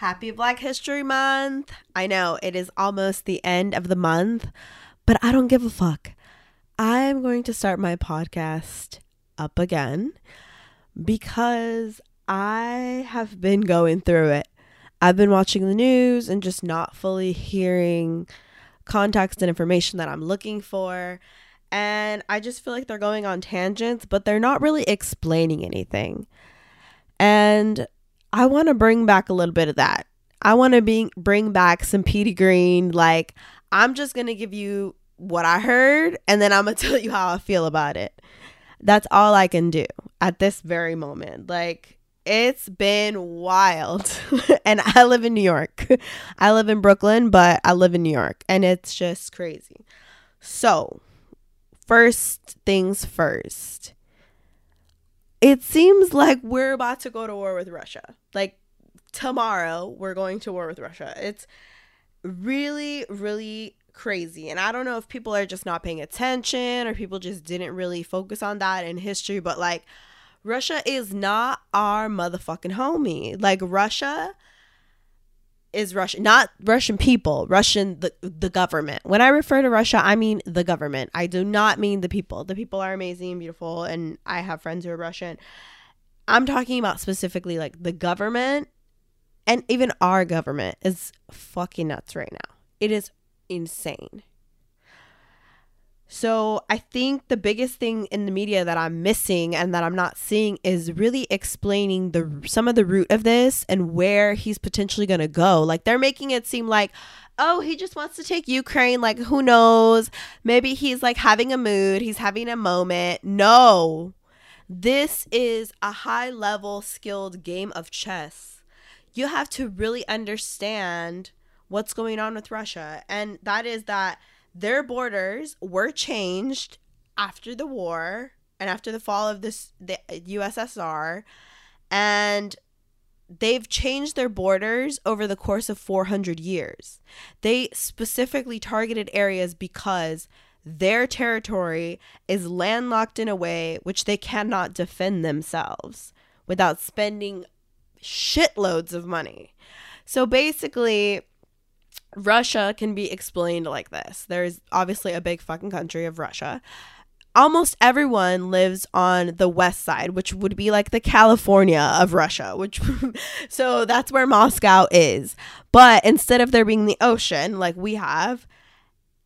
Happy Black History Month. I know it is almost the end of the month, but I don't give a fuck. I'm going to start my podcast up again because I have been going through it. I've been watching the news and just not fully hearing context and information that I'm looking for. And I just feel like they're going on tangents, but they're not really explaining anything. And I want to bring back a little bit of that. I want to be, bring back some Petey Greene. Like, I'm just to give you what I heard and then I'm to tell you how I feel about it. That's all I can do at this very moment. Like, it's been wild. and I live in New York. I live in Brooklyn, but I live in New York and it's just crazy. So, first things first it seems like we're about to go to war with Russia. Like tomorrow, we're going to war with Russia. It's really, really crazy. And I don't know if people are just not paying attention or people just didn't really focus on that in history, but like Russia is not our motherfucking homie. Like Russia is Russian, not Russian people, Russian the the government. When I refer to Russia, I mean the government. I do not mean the people. The people are amazing and beautiful, and I have friends who are Russian. I'm talking about specifically like the government, and even our government is fucking nuts right now. It is insane. So I think the biggest thing in the media that I'm missing and that I'm not seeing is really explaining the some of the root of this and where he's potentially going to go. Like they're making it seem like oh, he just wants to take Ukraine like who knows? Maybe he's like having a mood, he's having a moment. No. This is a high level skilled game of chess. You have to really understand what's going on with Russia and that is that their borders were changed after the war and after the fall of this the USSR and they've changed their borders over the course of 400 years. They specifically targeted areas because their territory is landlocked in a way which they cannot defend themselves without spending shitloads of money. So basically, Russia can be explained like this. There's obviously a big fucking country of Russia. Almost everyone lives on the west side, which would be like the California of Russia, which so that's where Moscow is. But instead of there being the ocean like we have,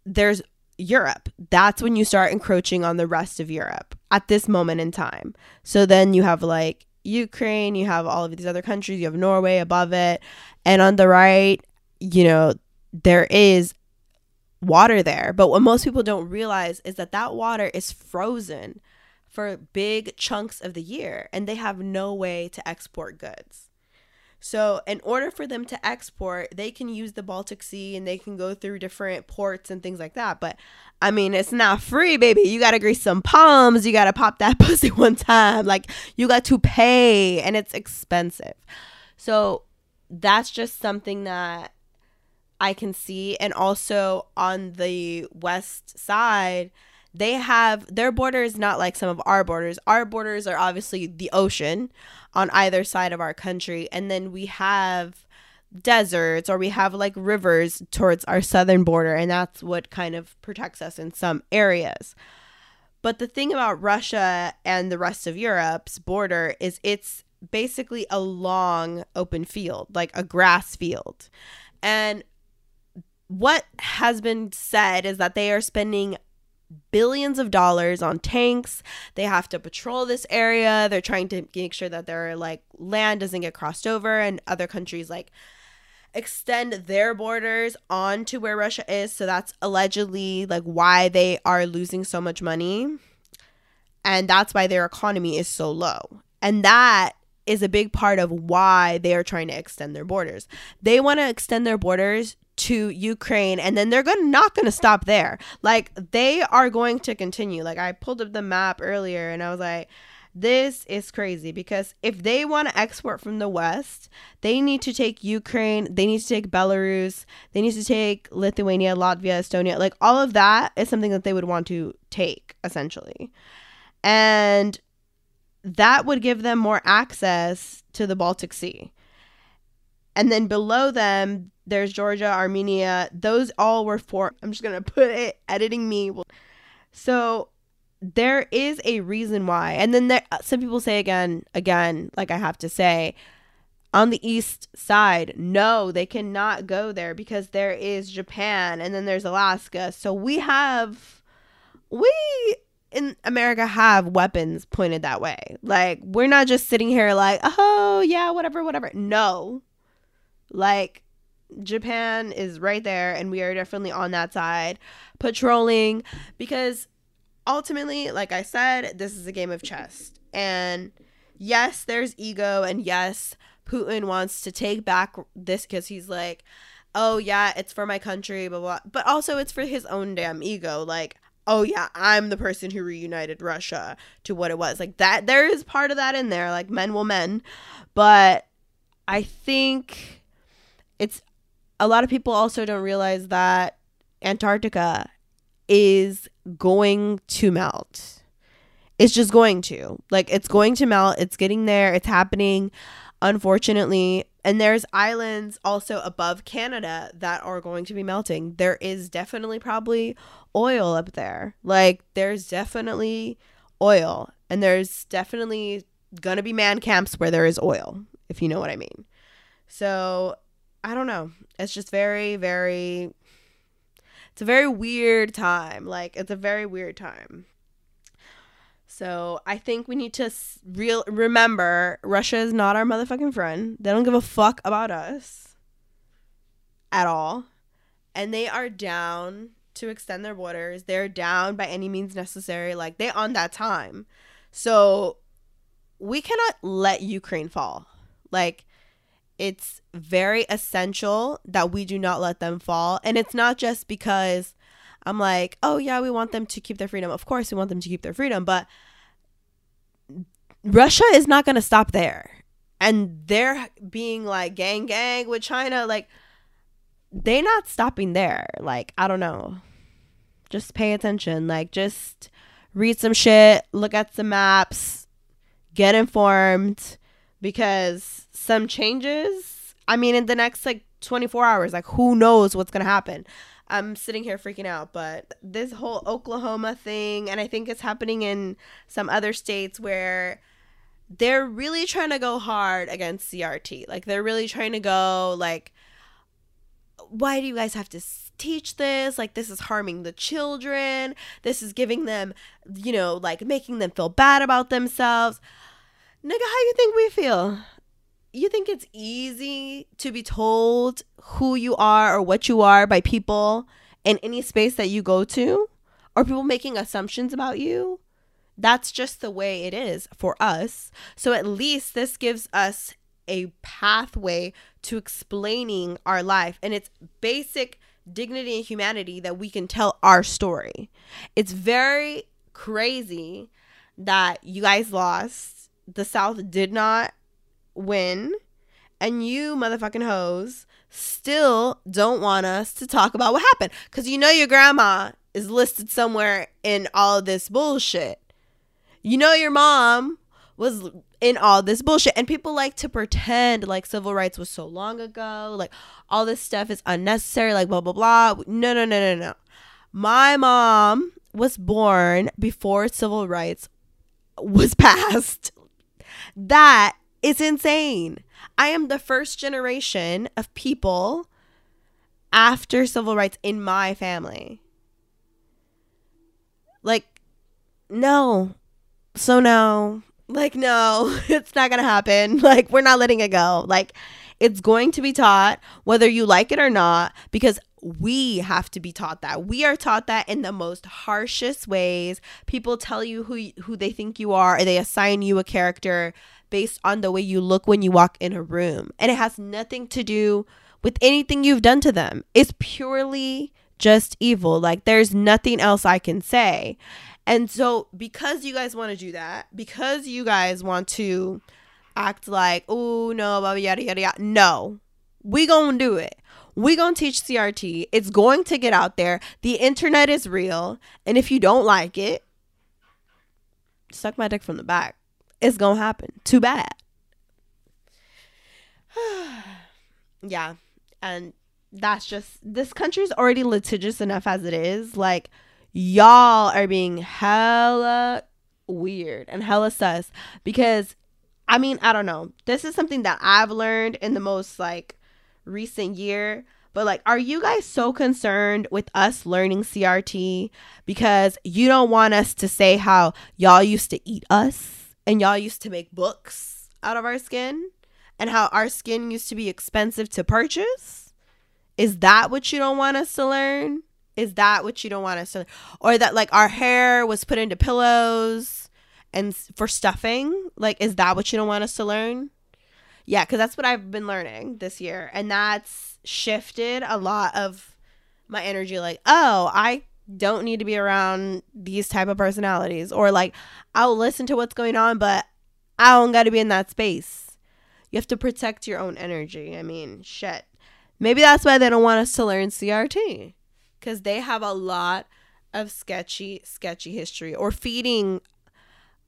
there's Europe. That's when you start encroaching on the rest of Europe at this moment in time. So then you have like Ukraine, you have all of these other countries, you have Norway above it, and on the right, you know, there is water there. But what most people don't realize is that that water is frozen for big chunks of the year and they have no way to export goods. So, in order for them to export, they can use the Baltic Sea and they can go through different ports and things like that. But I mean, it's not free, baby. You got to grease some palms. You got to pop that pussy one time. Like, you got to pay and it's expensive. So, that's just something that I can see. And also on the west side, they have their border is not like some of our borders. Our borders are obviously the ocean on either side of our country. And then we have deserts or we have like rivers towards our southern border. And that's what kind of protects us in some areas. But the thing about Russia and the rest of Europe's border is it's basically a long open field, like a grass field. And what has been said is that they are spending billions of dollars on tanks. They have to patrol this area. They're trying to make sure that their like land doesn't get crossed over and other countries like extend their borders onto where Russia is. So that's allegedly like why they are losing so much money. And that's why their economy is so low. And that is a big part of why they are trying to extend their borders. They want to extend their borders to Ukraine and then they're going not going to stop there. Like they are going to continue. Like I pulled up the map earlier and I was like this is crazy because if they want to export from the west, they need to take Ukraine, they need to take Belarus, they need to take Lithuania, Latvia, Estonia. Like all of that is something that they would want to take essentially. And – that would give them more access to the Baltic Sea. and then below them there's Georgia, Armenia. Those all were for. I'm just gonna put it. Editing me. So there is a reason why, and then there uh, some people say again, again, like I have to say, on the east side, no, they cannot go there because there is Japan and then there's Alaska. So we have we in America have weapons pointed that way. Like we're not just sitting here like, "Oh, yeah, whatever, whatever." No. Like Japan is right there and we are definitely on that side patrolling because ultimately, like I said, this is a game of chess. And yes, there's ego and yes, Putin wants to take back this because he's like, oh yeah, it's for my country, blah blah. But also it's for his own damn ego. Like, oh yeah, I'm the person who reunited Russia to what it was. Like that there is part of that in there, like men will men. But I think it's a lot of people also don't realize that Antarctica is going to melt. It's just going to. Like it's going to melt. It's getting there. It's happening unfortunately. And there's islands also above Canada that are going to be melting. There is definitely probably oil up there. Like there's definitely oil and there's definitely going to be man camps where there is oil, if you know what I mean. So, I don't know. It's just very very it's a very weird time. Like it's a very weird time. So I think we need to real remember Russia is not our motherfucking friend. They don't give a fuck about us at all, and they are down to extend their borders. They're down by any means necessary. Like they on that time. So we cannot let Ukraine fall. Like it's very essential that we do not let them fall. And it's not just because I'm like, oh yeah, we want them to keep their freedom. Of course, we want them to keep their freedom, but Russia is not going to stop there. And they're being like gang gang with China like they're not stopping there. Like, I don't know. Just pay attention. Like just read some shit, look at some maps, get informed because some changes, I mean in the next like 24 hours, like who knows what's going to happen. I'm sitting here freaking out, but this whole Oklahoma thing, and I think it's happening in some other states where they're really trying to go hard against CRT. Like they're really trying to go like why do you guys have to teach this? Like this is harming the children. This is giving them, you know, like making them feel bad about themselves. Nigga, how you think we feel? you think it's easy to be told who you are or what you are by people in any space that you go to? Or people making assumptions about you? That's just the way it is for us. So at least this gives us a pathway to explaining our life. And it's basic dignity and humanity that we can tell our story. It's very crazy that you guys lost the south did not win and you motherfucking hoes still don't want us to talk about what happened. Because you know your grandma is listed somewhere in all this bullshit. You know your mom was in all this bullshit and people like to pretend like civil rights was so long ago like all this stuff is unnecessary like blah blah blah. No no no no no. My mom was born before civil rights was passed that it's insane. I am the first generation of people after civil rights in my family. Like, no. So, no. Like, no, it's not going to happen. Like, we're not letting it go. Like, it's going to be taught whether you like it or not because we have to be taught that. We are taught that in the most harshest ways. People tell you who who they think you are or they assign you a character based on the way you look when you walk in a room. And it has nothing to do with anything you've done to them. It's purely just evil. Like there's nothing else I can say. And so because you guys want to do that, because you guys want to act like, oh no, blah, yada yada yada. No. We gonna do it. We gonna teach CRT. It's going to get out there. The internet is real. And if you don't like it, suck my dick from the back it's gonna happen. Too bad. yeah. And that's just this country's already litigious enough as it is. Like y'all are being hella weird and hella sus because I mean, I don't know. This is something that I've learned in the most like recent year. But like, are you guys so concerned with us learning CRT because you don't want us to say how y'all used to eat us and y'all used to make books out of our skin and how our skin used to be expensive to purchase? Is that what you don't want us to learn? Is that what you don't want us to or that like our hair was put into pillows and for stuffing? Like is that what you don't want us to learn? Yeah, cuz that's what I've been learning this year and that's shifted a lot of my energy like, "Oh, I don't need to be around these type of personalities or like I'll listen to what's going on, but I don't got to be in that space." You have to protect your own energy. I mean, shit. Maybe that's why they don't want us to learn CRT because they have a lot of sketchy, sketchy history or feeding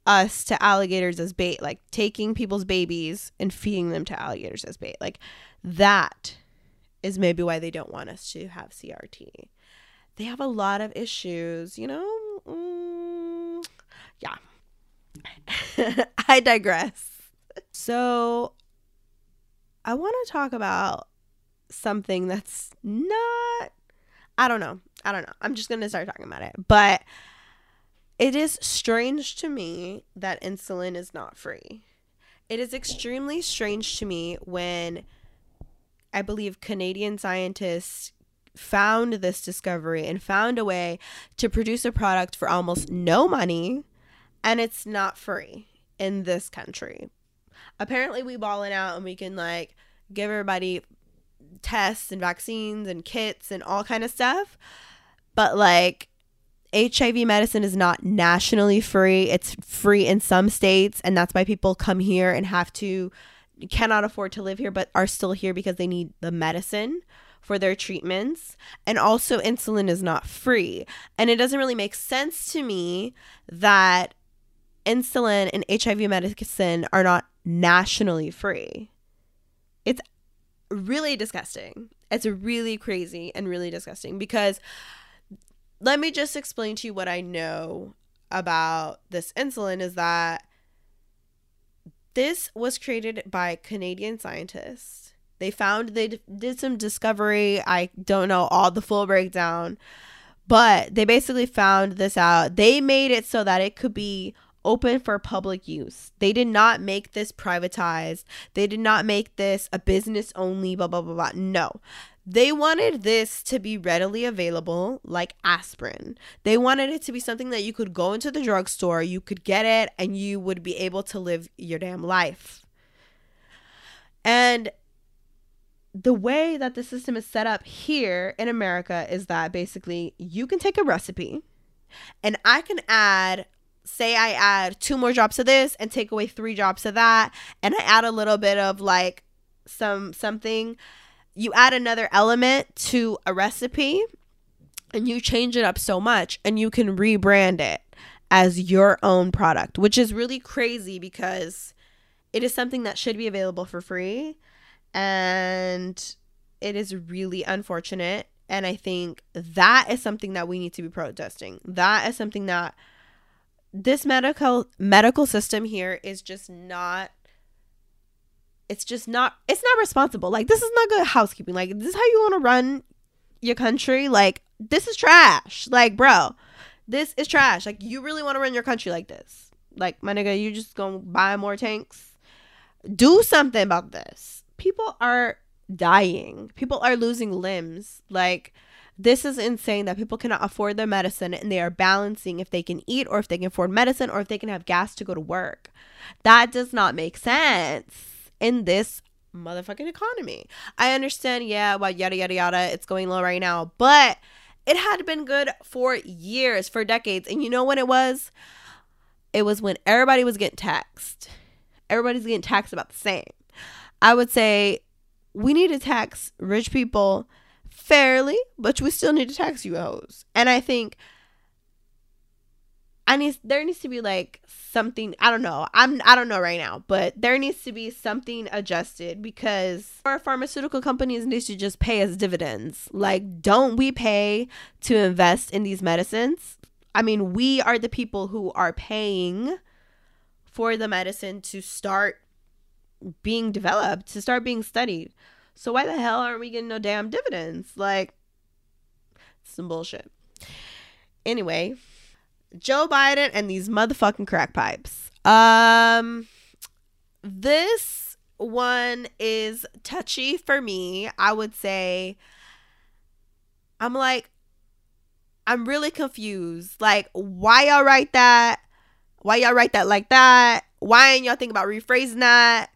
us to alligators as bait, like taking people's babies and feeding them to alligators as bait. Like that is maybe why they don't want us to have CRT. They have a lot of issues, you know? Mm, yeah. I digress. So, I want to talk about something that's not I don't know. I don't know. I'm just going to start talking about it. But it is strange to me that insulin is not free. It is extremely strange to me when I believe Canadian scientists found this discovery and found a way to produce a product for almost no money and it's not free in this country. Apparently we balling out and we can like give everybody tests and vaccines and kits and all kind of stuff. But like HIV medicine is not nationally free. It's free in some states and that's why people come here and have to cannot afford to live here but are still here because they need the medicine for their treatments. And also insulin is not free. And it doesn't really make sense to me that insulin and HIV medicine are not nationally free. It's really disgusting. It's really crazy and really disgusting because let me just explain to you what I know about this insulin is that this was created by Canadian scientists. They found they did some discovery. I don't know all the full breakdown, but they basically found this out. They made it so that it could be open for public use. They did not make this privatized. They did not make this a business only, blah, blah, blah, blah. No. They wanted this to be readily available, like aspirin. They wanted it to be something that you could go into the drugstore, you could get it, and you would be able to live your damn life. And the way that the system is set up here in America is that basically you can take a recipe and I can add say I add two more drops of this and take away three drops of that, and I add a little bit of like some something, you add another element to a recipe and you change it up so much and you can rebrand it as your own product, which is really crazy because it is something that should be available for free and it is really unfortunate and I think that is something that we need to be protesting. That is something that this medical medical system here is just not it's just not it's not responsible. Like this is not good housekeeping. Like this is how you want to run your country. Like this is trash. Like bro this is trash. Like you really want to run your country like this. Like my nigga you just gonna buy more tanks. Do something about this. People are dying. People are losing limbs. Like this is insane that people cannot afford their medicine and they are balancing if they can eat or if they can afford medicine or if they can have gas to go to work. That does not make sense in this motherfucking economy. I understand, yeah, well, yada, yada, yada, it's going low right now, but it had been good for years, for decades. And you know when it was? It was when everybody was getting taxed. Everybody's getting taxed about the same. I would say we need to tax rich people fairly, but we still need to tax you hoes. And I think I need there needs to be like something I don't know. I'm I don't know right now, but there needs to be something adjusted because our pharmaceutical companies need to just pay us dividends. Like don't we pay to invest in these medicines? I mean, we are the people who are paying for the medicine to start being developed, to start being studied. So why the hell aren't we getting no damn dividends? Like some bullshit. Anyway, Joe Biden and these motherfucking crack pipes. Um this one is touchy for me. I would say I'm like I'm really confused. Like why y'all write that? Why y'all write that like that? Why ain't y'all think about rephrasing that?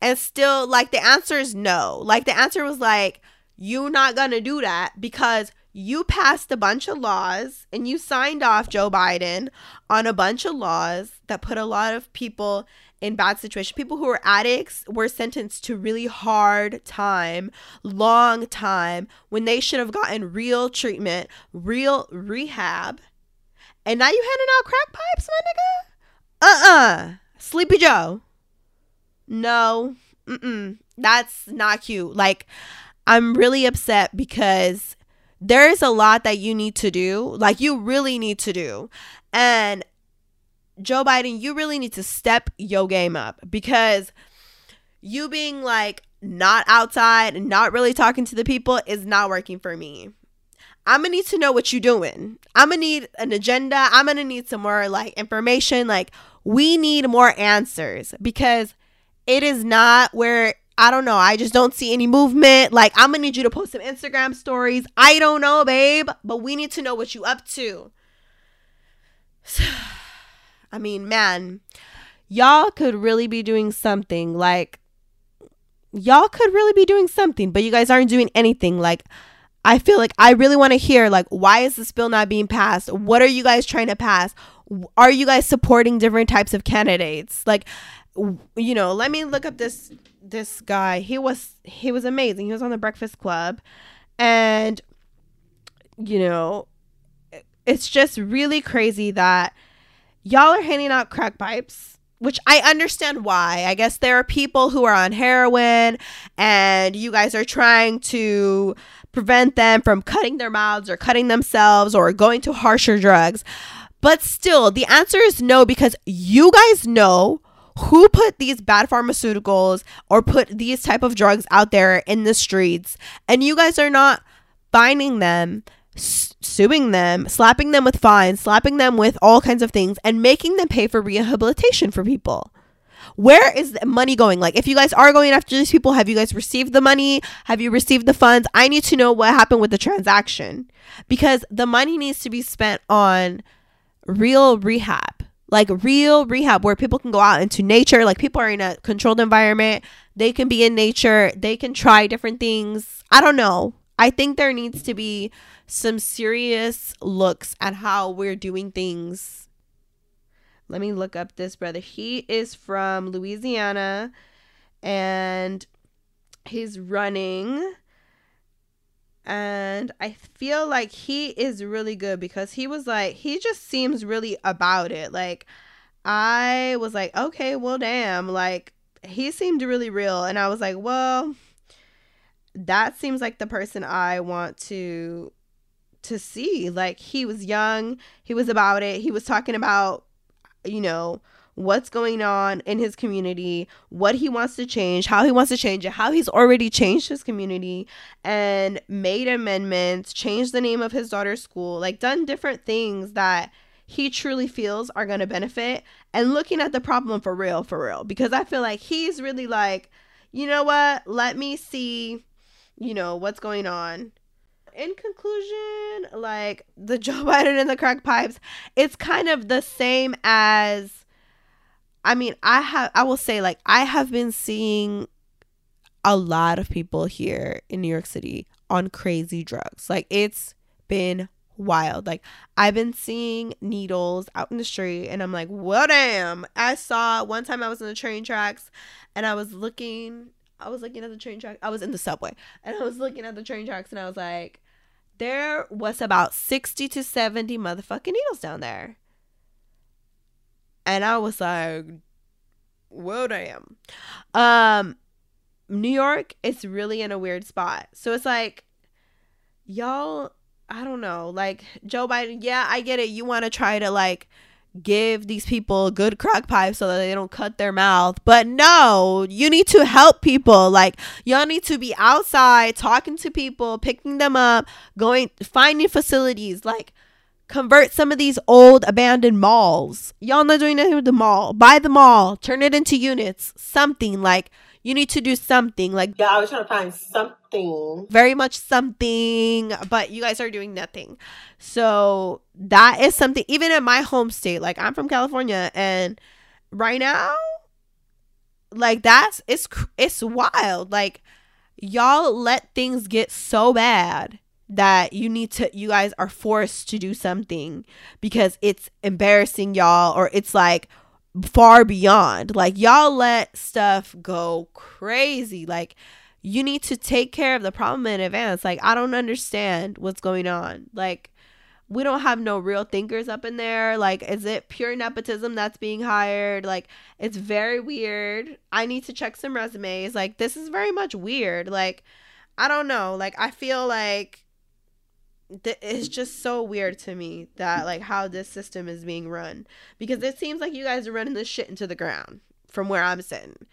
And still like the answer is no. Like the answer was like you're not gonna do that because you passed a bunch of laws and you signed off Joe Biden on a bunch of laws that put a lot of people in bad situations. People who were addicts were sentenced to really hard time, long time when they should have gotten real treatment, real rehab. And now you handing out crack pipes, my nigga? Uh-uh. Sleepy Joe. No. Mm-mm. That's not cute. Like I'm really upset because there's a lot that you need to do. Like you really need to do. And Joe Biden, you really need to step your game up because you being like not outside and not really talking to the people is not working for me. I'm gonna need to know what you're doing. I'm gonna need an agenda. I'm gonna need some more like information. Like, we need more answers because it is not where I don't know. I just don't see any movement. Like, I'm gonna need you to post some Instagram stories. I don't know, babe, but we need to know what you up to. I mean, man, y'all could really be doing something. Like, y'all could really be doing something, but you guys aren't doing anything. Like, I feel like I really want to hear, like, why is this bill not being passed? What are you guys trying to pass? Are you guys supporting different types of candidates? Like, you know, let me look up this this guy. He was he was amazing. He was on the Breakfast Club, and you know, it's just really crazy that y'all are handing out crack pipes. Which I understand why. I guess there are people who are on heroin and you guys are trying to prevent them from cutting their mouths or cutting themselves or going to harsher drugs. But still, the answer is no because you guys know who put these bad pharmaceuticals or put these type of drugs out there in the streets? And you guys are not finding them suing them slapping them with fines slapping them with all kinds of things and making them pay for rehabilitation for people. Where is the money going? Like if you guys are going after these people have you guys received the money? Have you received the funds? I need to know what happened with the transaction. Because the money needs to be spent on real rehab like real rehab where people can go out into nature. Like people are in a controlled environment. They can be in nature. They can try different things. I don't know. I think there needs to be some serious looks at how we're doing things. Let me look up this brother. He is from Louisiana and he's running and I feel like he is really good because he was like he just seems really about it. Like I was like, okay, well damn, like he seemed really real and I was like, well, that seems like the person I want to to see. Like he was young, he was about it. He was talking about you know, what's going on in his community, what he wants to change, how he wants to change it, how he's already changed his community and made amendments, changed the name of his daughter's school, like done different things that he truly feels are going to benefit and looking at the problem for real, for real. Because I feel like he's really like, you know what? Let me see, you know, what's going on in conclusion, like the Joe Biden and the crack pipes, it's kind of the same as I mean, I have I will say like I have been seeing a lot of people here in New York City on crazy drugs. Like it's been wild. Like I've been seeing needles out in the street and I'm like, well damn. I saw one time I was in the train tracks and I was looking I was looking at the train track. I was in the subway and I was looking at the train tracks and I was like, there was about 60 to 70 motherfucking needles down there. And I was like, whoa, damn. Um, New York is really in a weird spot. So it's like, y'all, I don't know. Like, Joe Biden, yeah, I get it. You want to try to, like, give these people good crack pipes so that they don't cut their mouth. But no, you need to help people. Like y'all need to be outside talking to people, picking them up, going finding facilities like convert some of these old abandoned malls. Y'all not doing anything with the mall. Buy the mall, turn it into units, something like you need to do something like yeah i was trying to find something. Very much something but you guys are doing nothing. So that is something even in my home state like i'm from california and right now like that's it's it's wild. Like y'all let things get so bad that you need to you guys are forced to do something because it's embarrassing y'all or it's like far beyond. Like y'all let stuff go crazy. Like you need to take care of the problem in advance. Like I don't understand what's going on. Like we don't have no real thinkers up in there. Like is it pure nepotism that's being hired? Like it's very weird. I need to check some resumes. Like this is very much weird. Like I don't know. Like I feel like th- it's just so weird to me that like how this system is being run because it seems like you guys are running this shit into the ground from where I'm sitting.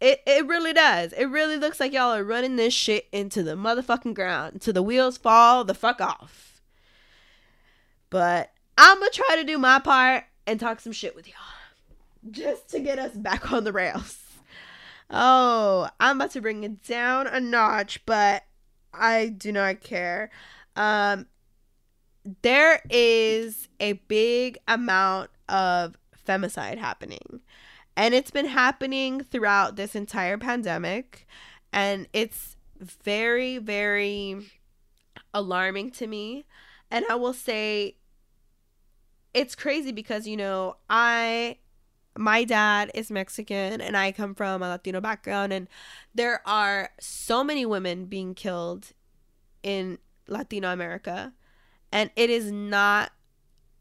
It it really does. It really looks like y'all are running this shit into the motherfucking ground until the wheels fall the fuck off. But I'm gonna try to do my part and talk some shit with y'all just to get us back on the rails. Oh, I'm about to bring it down a notch, but I do not care. Um, there is a big amount of femicide happening. And it's been happening throughout this entire pandemic. And it's very, very alarming to me. And I will say it's crazy because, you know, I, my dad is Mexican and I come from a Latino background. And there are so many women being killed in Latino America and it is not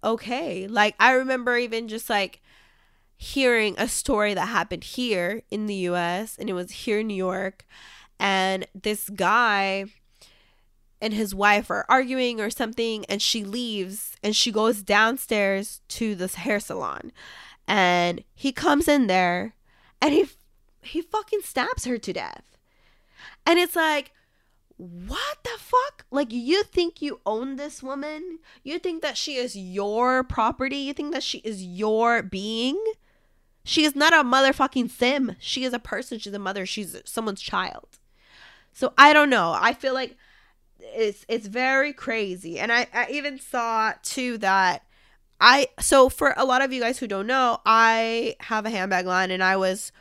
okay. Like I remember even just like hearing a story that happened here in the US and it was here in New York and this guy and his wife are arguing or something and she leaves and she goes downstairs to this hair salon and he comes in there and he he fucking stabs her to death. And it's like what the fuck? Like, you think you own this woman? You think that she is your property? You think that she is your being? She is not a motherfucking sim. She is a person. She's a mother. She's someone's child. So I don't know. I feel like it's it's very crazy. And I, I even saw too that I so for a lot of you guys who don't know, I have a handbag line and I was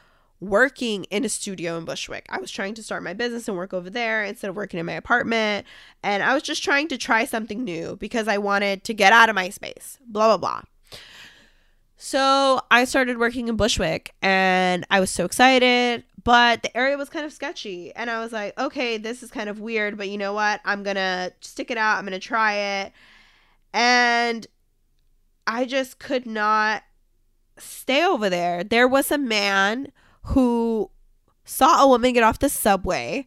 working in a studio in Bushwick. I was trying to start my business and work over there instead of working in my apartment. And I was just trying to try something new because I wanted to get out of my space, blah, blah, blah. So I started working in Bushwick and I was so excited, but the area was kind of sketchy. And I was like, okay, this is kind of weird, but you know what? I'm going to stick it out. I'm going to try it. And I just could not stay over there. There was a man who saw a woman get off the subway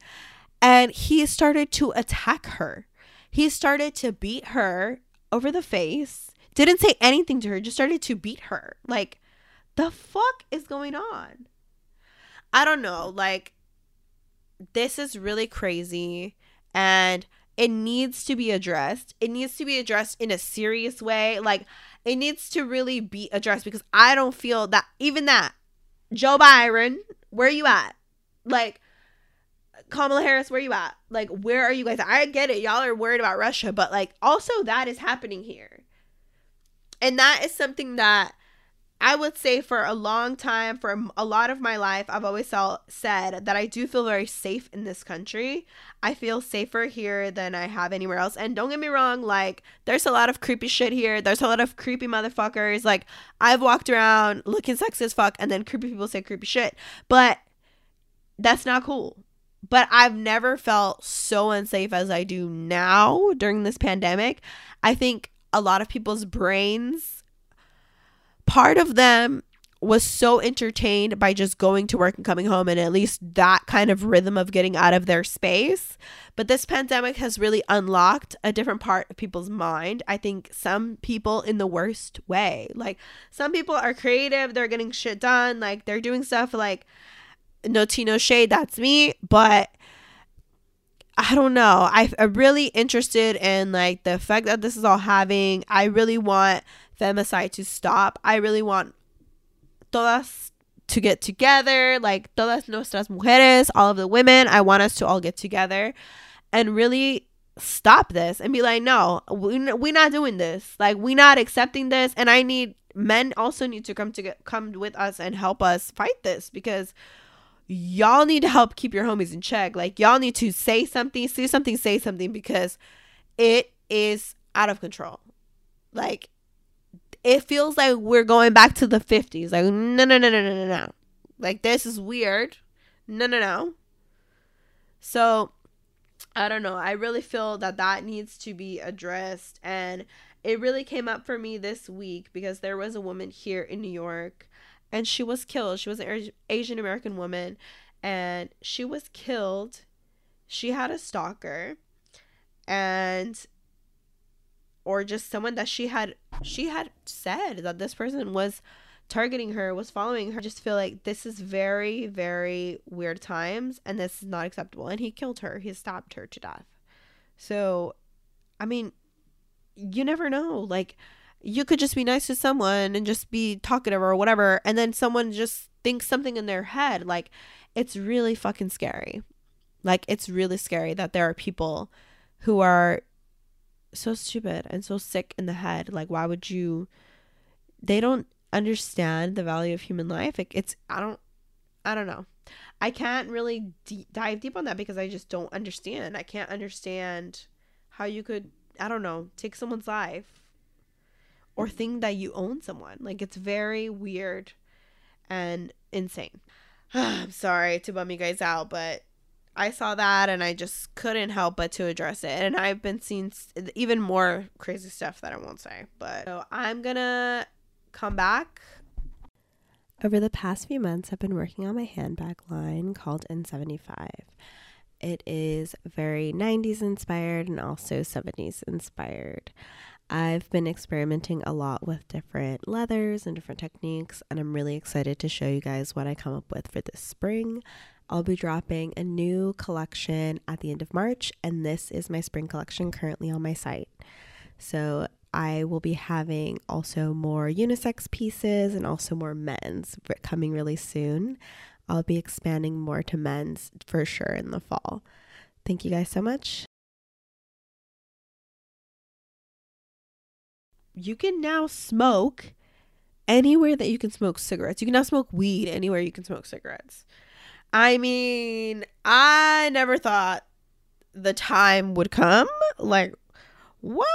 and he started to attack her. He started to beat her over the face. Didn't say anything to her, just started to beat her. Like, the fuck is going on? I don't know. Like, this is really crazy and it needs to be addressed. It needs to be addressed in a serious way. Like, it needs to really be addressed because I don't feel that even that Joe Biden, where are you at? Like Kamala Harris, where are you at? Like, where are you guys? I get it. Y'all are worried about Russia, but like also that is happening here. And that is something that I would say for a long time, for a lot of my life, I've always said that I do feel very safe in this country. I feel safer here than I have anywhere else. And don't get me wrong, like, there's a lot of creepy shit here. There's a lot of creepy motherfuckers. Like, I've walked around looking sexy as fuck, and then creepy people say creepy shit. But that's not cool. But I've never felt so unsafe as I do now during this pandemic. I think a lot of people's brains part of them was so entertained by just going to work and coming home and at least that kind of rhythm of getting out of their space. But this pandemic has really unlocked a different part of people's mind. I think some people in the worst way. Like some people are creative, they're getting shit done, like they're doing stuff like no tea, no shade, that's me. But I don't know. I, I'm really interested in like the effect that this is all having. I really want femicide to stop. I really want todas to get together, like todas nuestras mujeres, all of the women. I want us to all get together and really stop this and be like, no, we, we're not doing this. Like, we're not accepting this. And I need men also need to come to get, come with us and help us fight this because y'all need to help keep your homies in check. Like, y'all need to say something, see something, say something because it is out of control. Like, it feels like we're going back to the 50s. Like, no, no, no, no, no, no, no. Like, this is weird. No, no, no. So, I don't know. I really feel that that needs to be addressed. And it really came up for me this week because there was a woman here in New York and she was killed. She was an Asian American woman and she was killed. She had a stalker and or just someone that she had she had said that this person was targeting her was following her I just feel like this is very very weird times and this is not acceptable. And he killed her. He stabbed her to death. So i mean you never know. Like you could just be nice to someone and just be talkative or whatever and then someone just thinks something in their head. Like it's really fucking scary. Like it's really scary that there are people who are so stupid and so sick in the head. Like, why would you? They don't understand the value of human life. It, it's I don't I don't know. I can't really deep, dive deep on that because I just don't understand. I can't understand how you could I don't know take someone's life or think that you own someone. Like it's very weird and insane. I'm sorry to bum you guys out, but I saw that and I just couldn't help but to address it. And I've been seeing even more crazy stuff that I won't say. But so I'm gonna come back. Over the past few months, I've been working on my handbag line called N75. It is very 90s inspired and also 70s inspired. I've been experimenting a lot with different leathers and different techniques, and I'm really excited to show you guys what I come up with for this spring. I'll be dropping a new collection at the end of March, and this is my spring collection currently on my site. So I will be having also more unisex pieces and also more men's coming really soon. I'll be expanding more to men's for sure in the fall. Thank you guys so much. You can now smoke anywhere that you can smoke cigarettes. You can now smoke weed anywhere you can smoke cigarettes. I mean, I never thought the time would come. Like, what?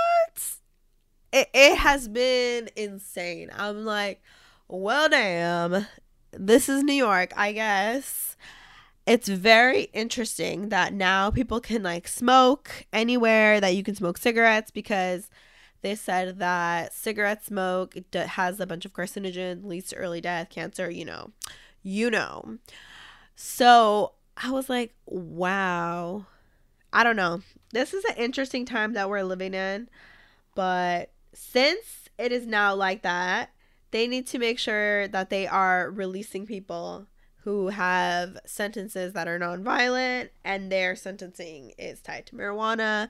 It, it has been insane. I'm like, well, damn. This is New York, I guess. It's very interesting that now people can like smoke anywhere that you can smoke cigarettes because they said that cigarette smoke has a bunch of carcinogens, leads to early death, cancer, you know. You know. So I was like, wow. I don't know. This is an interesting time that we're living in. But since it is now like that, they need to make sure that they are releasing people who have sentences that are nonviolent and their sentencing is tied to marijuana.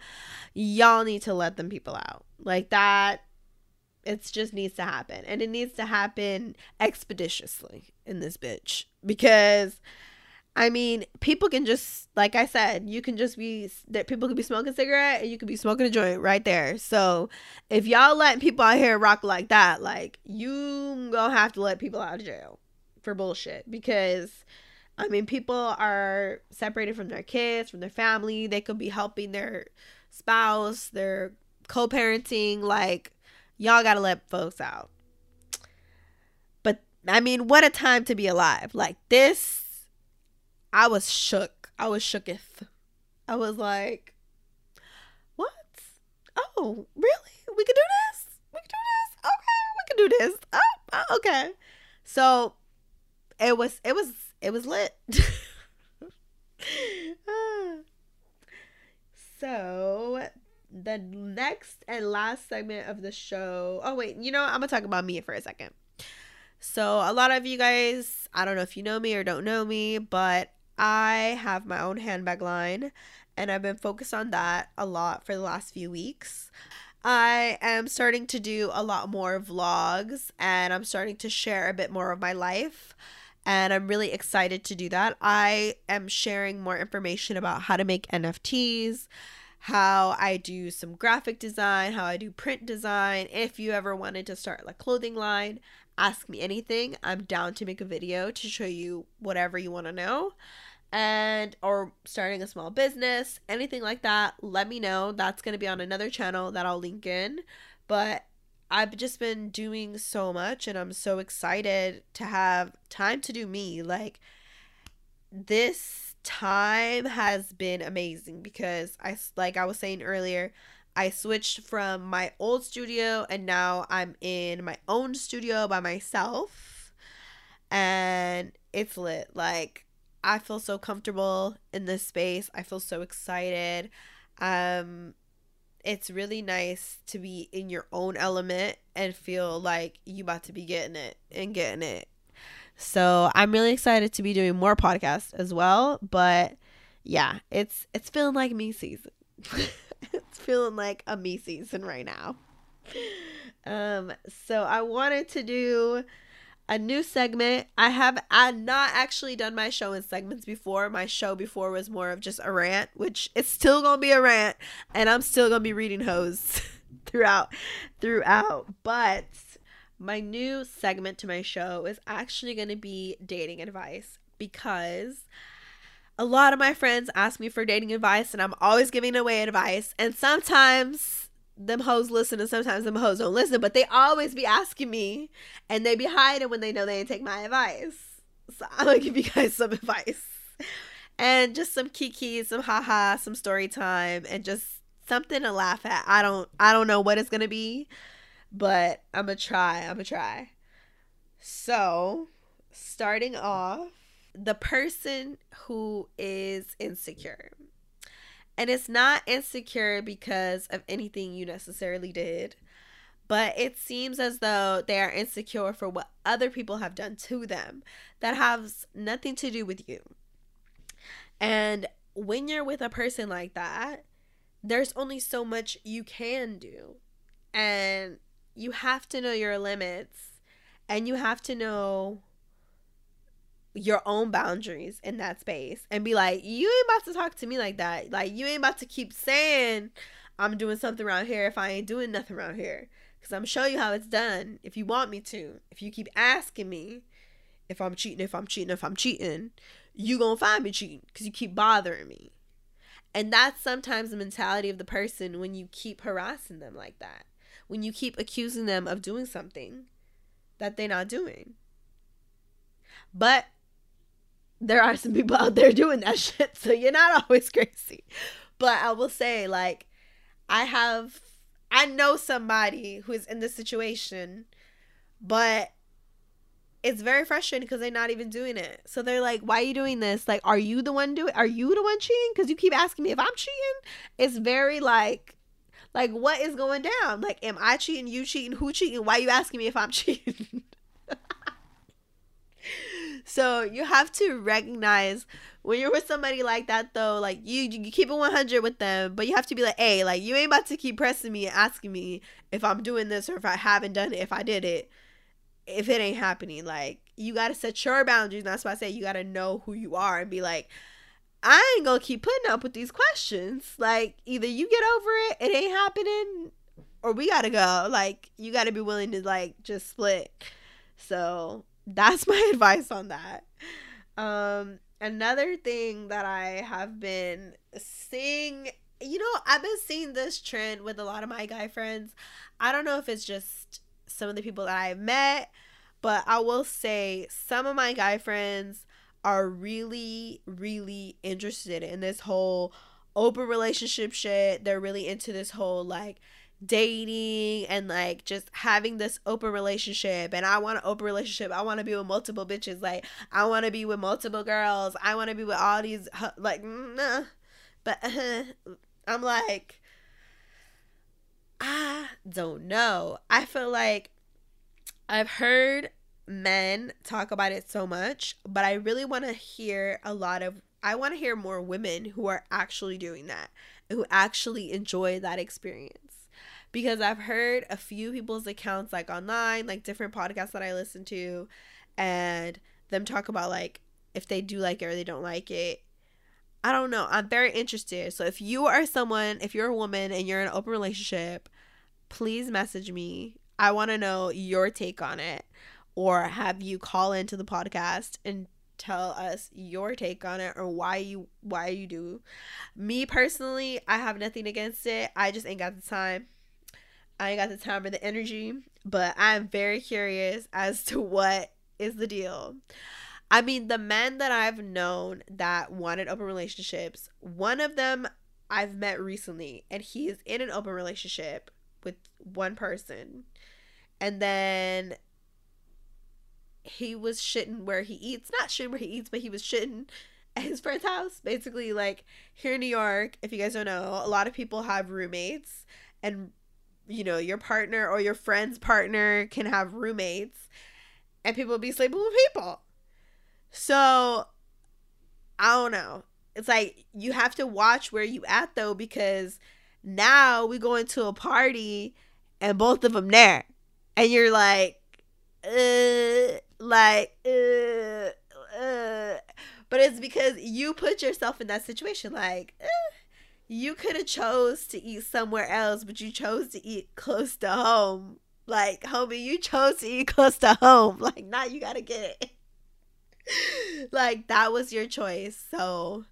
Y'all need to let them people out. Like that it just needs to happen. And it needs to happen expeditiously in this bitch because I mean, people can just, like I said, you can just be that people could be smoking a cigarette and you could be smoking a joint right there. So if y'all letting people out here rock like that, like you gonna have to let people out of jail for bullshit because. I mean, people are separated from their kids, from their family. They could be helping their spouse, their co parenting. Like, y'all gotta let folks out. But I mean, what a time to be alive. Like, this I was shook. I was shooketh. I was like, what? Oh, really? We can do this? We can do this? Okay, we can do this. Oh, oh, okay. So it was it was it was lit. Ah. so the next and last segment of the show. Oh wait, you know what? I'm gonna talk about me for a second. So a lot of you guys, I don't know if you know me or don't know me, but I have my own handbag line and I've been focused on that a lot for the last few weeks. I am starting to do a lot more vlogs and I'm starting to share a bit more of my life. And I'm really excited to do that. I am sharing more information about how to make NFTs, how I do some graphic design, how I do print design. If you ever wanted to start a clothing line, ask me anything. I'm down to make a video to show you whatever you want to know and or starting a small business, anything like that, let me know. That's going to be on another channel that I'll link in. But I've just been doing so much and I'm so excited to have time to do me. Like this time has been amazing because I like I was saying earlier, I switched from my old studio and now I'm in my own studio by myself. And it's lit. Like I feel so comfortable in this space. I feel so excited. Um it's really nice to be in your own element and feel like you about to be getting it and getting it. So, I'm really excited to be doing more podcasts as well, but yeah, it's it's feeling like me season. it's feeling like a me season right now. Um so I wanted to do a new segment. I have I not actually done my show in segments before. My show before was more of just a rant, which it's still gonna be a rant, and I'm still gonna be reading hoes throughout throughout. But my new segment to my show is actually gonna be dating advice because a lot of my friends ask me for dating advice and I'm always giving away advice and sometimes them hoes listen and sometimes them hoes don't listen, but they always be asking me and they be hiding when they know they ain't take my advice. So I'm gonna give you guys some advice. And just some kiki, some haha, some story time, and just something to laugh at. I don't I don't know what it's gonna be, but I'm gonna try. I'm gonna try. So starting off, the person who is insecure and it's not insecure because of anything you necessarily did, but it seems as though they are insecure for what other people have done to them that has nothing to do with you. And when you're with a person like that, there's only so much you can do. And you have to know your limits and you have to know your own boundaries in that space and be like, you ain't about to talk to me like that. Like, you ain't about to keep saying I'm doing something around here if I ain't doing nothing around here. Because I'm showing you how it's done if you want me to. If you keep asking me if I'm cheating, if I'm cheating, if I'm cheating, you gonna find me cheating because you keep bothering me. And that's sometimes the mentality of the person when you keep harassing them like that. When you keep accusing them of doing something that they're not doing. But there are some people out there doing that shit, so you're not always crazy. But I will say, like, I have, I know somebody who is in this situation, but it's very frustrating because they're not even doing it. So they're like, "Why are you doing this? Like, are you the one doing? Are you the one cheating? Because you keep asking me if I'm cheating." It's very like, like what is going down? Like, am I cheating? You cheating? Who cheating? Why are you asking me if I'm cheating? So you have to recognize when you're with somebody like that though, like you you keep it 100 with them, but you have to be like, "Hey, like you ain't about to keep pressing me and asking me if I'm doing this or if I haven't done it, if I did it, if it ain't happening." Like you got to set your boundaries. And that's why I say you got to know who you are and be like, I ain't gonna keep putting up with these questions. Like, either you get over it, it ain't happening, or we gotta go. Like, you gotta be willing to like just split. So that's my advice on that. Um, another thing that I have been seeing, you know, I've been seeing this trend with a lot of my guy friends. I don't know if it's just some of the people that I've met, but I will say some of my guy friends are really, really interested in this whole open relationship shit. They're really into this whole like dating and like just having this open relationship and I want an open relationship. I want to be with multiple bitches. Like I want to be with multiple girls. I want to be with all these like nah. But uh, I'm like I don't know. I feel like I've heard men talk about it so much, but I really want to hear a lot of I want to hear more women who are actually doing that, who actually enjoy that experience. Because I've heard a few people's accounts like online, like different podcasts that I listen to, and them talk about like if they do like it or they don't like it. I don't know. I'm very interested. So if you are someone, if you're a woman and you're in an open relationship, please message me. I want to know your take on it or have you call into the podcast and tell us your take on it or why you why you do. Me personally, I have nothing against it. I just ain't got the time. I ain't got the time or the energy, but I'm very curious as to what is the deal. I mean, the men that I've known that wanted open relationships, one of them I've met recently, and he is in an open relationship with one person. And then he was shitting where he eats. Not shitting where he eats, but he was shitting at his friend's house. Basically, like here in New York, if you guys don't know, a lot of people have roommates, and you know, your partner or your friend's partner can have roommates, and people be sleeping with people. So, I don't know. It's like you have to watch where you at though, because now we go into a party and both of them there, and you're like, uh, like, uh, uh. but it's because you put yourself in that situation. Like, uh, you could have chose to eat somewhere else, but you chose to eat close to home. Like, homie, you chose to eat close to home. Like, now you gotta get it. like, that was your choice. So,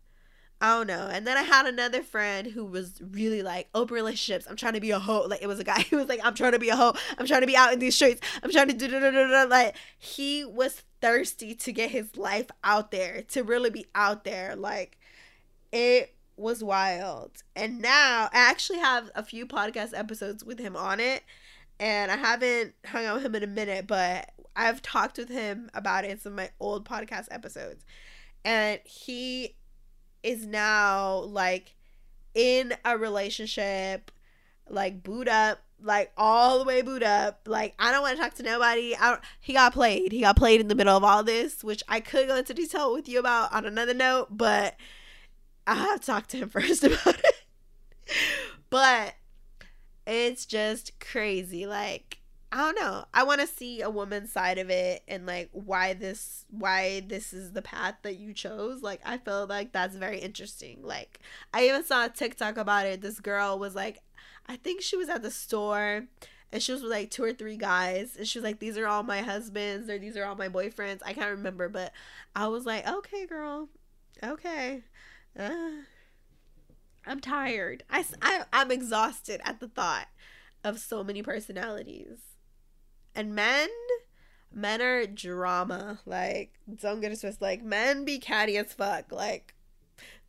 I don't know. And then I had another friend who was really like open relationships. I'm trying to be a hoe. Like it was a guy who was like, I'm trying to be a hoe. I'm trying to be out in these streets. I'm trying to do da da da da. Like he was thirsty to get his life out there, to really be out there. Like it was wild. And now I actually have a few podcast episodes with him on it. And I haven't hung out with him in a minute, but I've talked with him about it in some of my old podcast episodes. And he is now like in a relationship, like boot up, like all the way boot up. Like I don't want to talk to nobody. I he got played. He got played in the middle of all this, which I could go into detail with you about on another note, but I have to talk to him first about it. but it's just crazy. Like I don't know. I want to see a woman's side of it and like why this why this is the path that you chose. Like I feel like that's very interesting. Like I even saw a TikTok about it. This girl was like I think she was at the store and she was with like two or three guys and she was like these are all my husbands or these are all my boyfriends. I can't remember, but I was like, "Okay, girl. Okay." Uh, I'm tired. I, I I'm exhausted at the thought of so many personalities. And men, men are drama. Like, don't get us twisted. Like, men be catty as fuck. Like,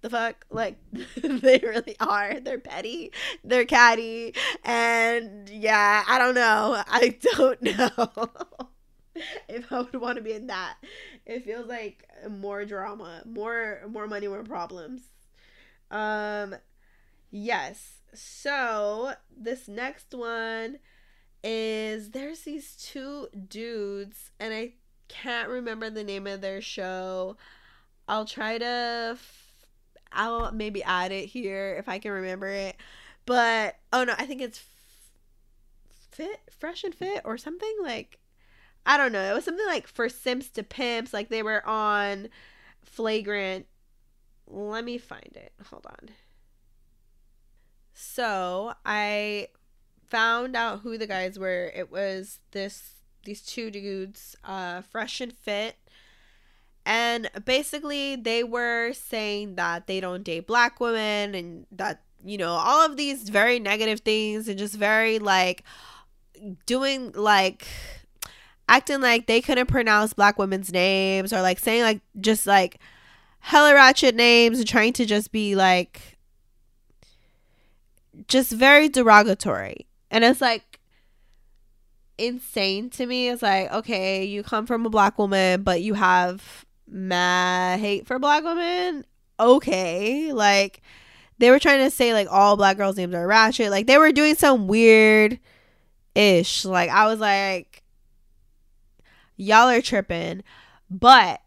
the fuck? Like, they really are. They're petty. They're catty. And yeah, I don't know. I don't know. if I would want to be in that. It feels like more drama, more more money, more problems. Um yes. So, this next one is there's these two dudes and I can't remember the name of their show. I'll try to f- I'll maybe add it here if I can remember it. But oh no, I think it's fit Fresh and Fit or something like I don't know. It was something like for Simps to Pimps like they were on Flagrant let me find it. Hold on. So, I found out who the guys were. It was this these two dudes, uh, Fresh and Fit. And basically they were saying that they don't date black women and that, you know, all of these very negative things and just very like doing like acting like they couldn't pronounce black women's names or like saying like just like hella ratchet names and trying to just be like just very derogatory And it's like insane to me. It's like, okay, you come from a black woman, but you have mad hate for black women. Okay. Like they were trying to say like all black girls' names are ratchet. Like they were doing some weird ish. Like I was like, y'all are tripping. But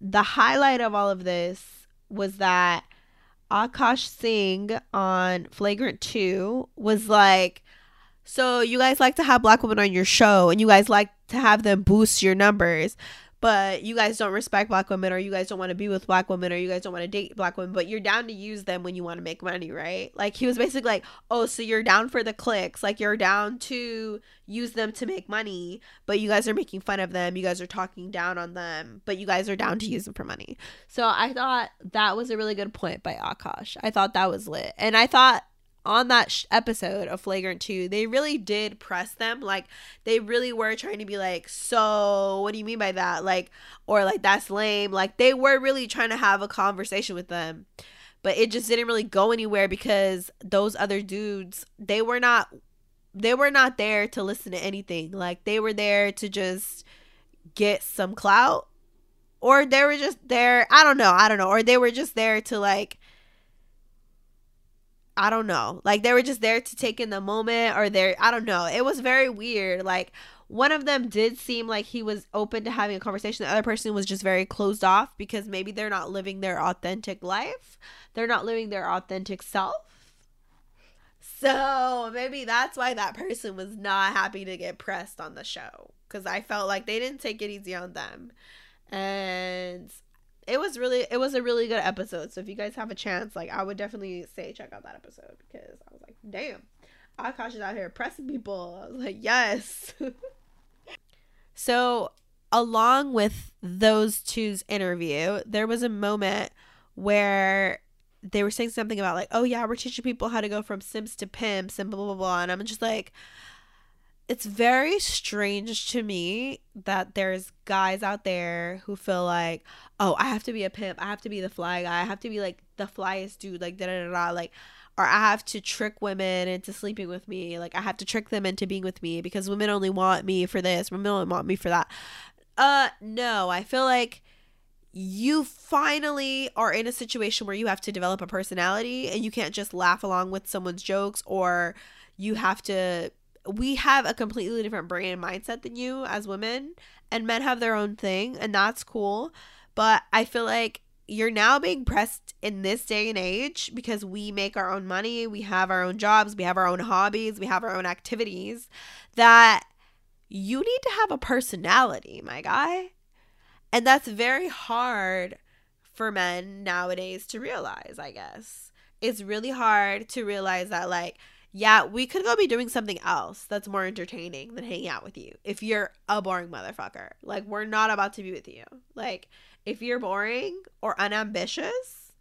the highlight of all of this was that Akash Singh on Flagrant 2 was like, so you guys like to have black women on your show and you guys like to have them boost your numbers but you guys don't respect black women or you guys don't want to be with black women or you guys don't want to date black women but you're down to use them when you want to make money right? Like he was basically like oh so you're down for the clicks like you're down to use them to make money but you guys are making fun of them you guys are talking down on them but you guys are down to use them for money. So i thought that was a really good point by Akash. I thought that was lit. And i thought on that sh- episode of Flagrant 2, they really did press them. Like, they really were trying to be like, so what do you mean by that? Like, or like, that's lame. Like, they were really trying to have a conversation with them. But it just didn't really go anywhere because those other dudes, they were not. They were not there to listen to anything. Like they were there to just get some clout or they were just there i don't know i don't know or they were just there to like I don't know. Like they were just there to take in the moment or they're I don't know. It was very weird. Like one of them did seem like he was open to having a conversation. The other person was just very closed off because maybe they're not living their authentic life. They're not living their authentic self. So maybe that's why that person was not happy to get pressed on the show. Because I felt like they didn't take it easy on them. And it was really it was a really good episode. So if you guys have a chance, like I would definitely say check out that episode because I was like, damn, Akash is out here pressing people. I was like, yes. so along with those two's interview, there was a moment where they were saying something about like, oh yeah, we're teaching people how to go from Simps to pimps and blah blah blah. And I'm just like, it's very strange to me that there's guys out there who feel like, oh, I have to be a pimp. I have to be the fly guy. I have to be like the flyest dude, like da da da da. Like, or I have to trick women into sleeping with me. Like, I have to trick them into being with me because women only want me for this. Women only want me for that. Uh, no, I feel like you finally are in a situation where you have to develop a personality and you can't just laugh along with someone's jokes or you have to we have a completely different brain and mindset than you as women and men have their own thing and that's cool. But i feel like you're now being pressed in this day and age because we make our own money we have our own jobs we have our own hobbies we have our own activities that you need to have a personality my guy. And that's very hard for men nowadays to realize i guess. It's really hard to realize that like yeah, we could go be doing something else that's more entertaining than hanging out with you if you're a boring motherfucker. Like, we're not about to be with you. Like, if you're boring or unambitious,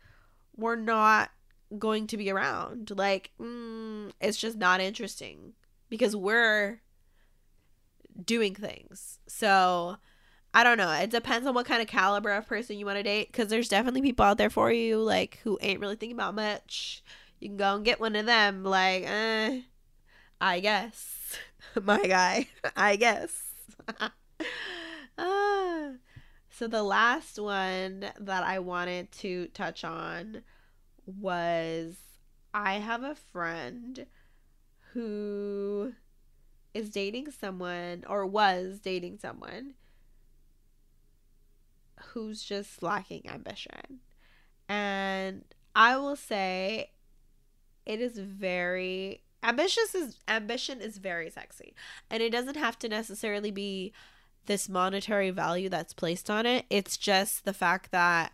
we're not going to be around. Like, mm, it's just not interesting because we're doing things. So, I don't know. It depends on what kind of caliber of person you want to date because there's definitely people out there for you, like, who ain't really thinking about much you can go and get one of them. Like, eh, I guess, my guy, I guess. ah. So the last one that I wanted to touch on was I have a friend who is dating someone or was dating someone who's just lacking ambition. And I will say it is very ambitious is ambition is very sexy. And it doesn't have to necessarily be this monetary value that's placed on it. It's just the fact that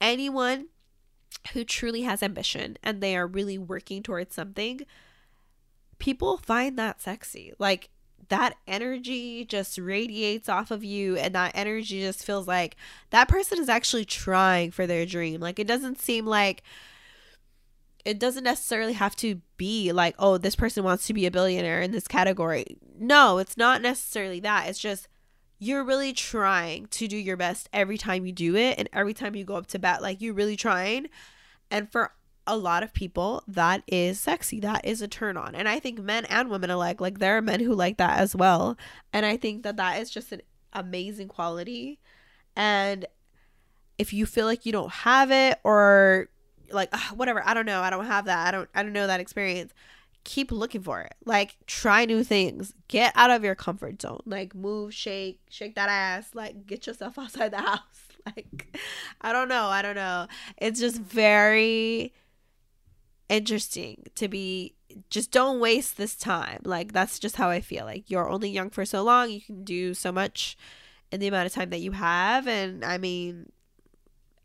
anyone who truly has ambition and they are really working towards something people find that sexy. Like that energy just radiates off of you and that energy just feels like that person is actually trying for their dream. Like it doesn't seem like it doesn't necessarily have to be like, oh, this person wants to be a billionaire in this category. No, it's not necessarily that. It's just you're really trying to do your best every time you do it and every time you go up to bat. Like you're really trying. And for a lot of people that is sexy. That is a turn on. And I think men and women alike, like there are men who like that as well. And I think that that is just an amazing quality. And if you feel like you don't have it or like whatever, I don't know, I don't have that. I don't I don't know that experience. Keep looking for it. Like try new things. Get out of your comfort zone. Like move, shake, shake that ass. Like get yourself outside the house. Like I don't know, I don't know. It's just very interesting to be just don't waste this time. Like that's just how I feel. Like you're only young for so long. You can do so much in the amount of time that you have and I mean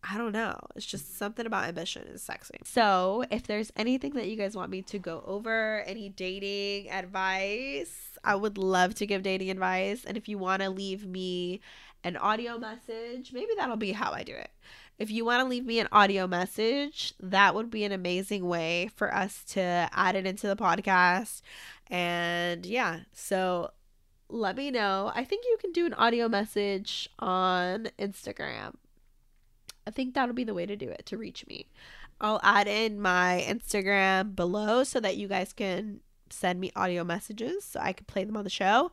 I don't know. It's just something about ambition is sexy. So, if there's anything that you guys want me to go over, any dating advice, I would love to give dating advice. And if you want to leave me an audio message, maybe that'll be how I do it. If you want to leave me an audio message, that would be an amazing way for us to add it into the podcast. And yeah, so let me know. I think you can do an audio message on Instagram. I think that'll be the way to do it to reach me. I'll add in my Instagram below so that you guys can send me audio messages so I can play them on the show.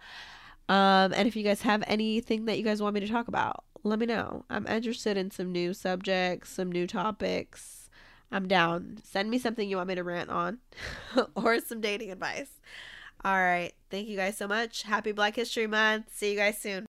Um, and if you guys have anything that you guys want me to talk about, let me know. I'm interested in some new subjects, some new topics. I'm down. Send me something you want me to rant on or some dating advice. All right. Thank you guys so much. Happy Black History Month. See you guys soon.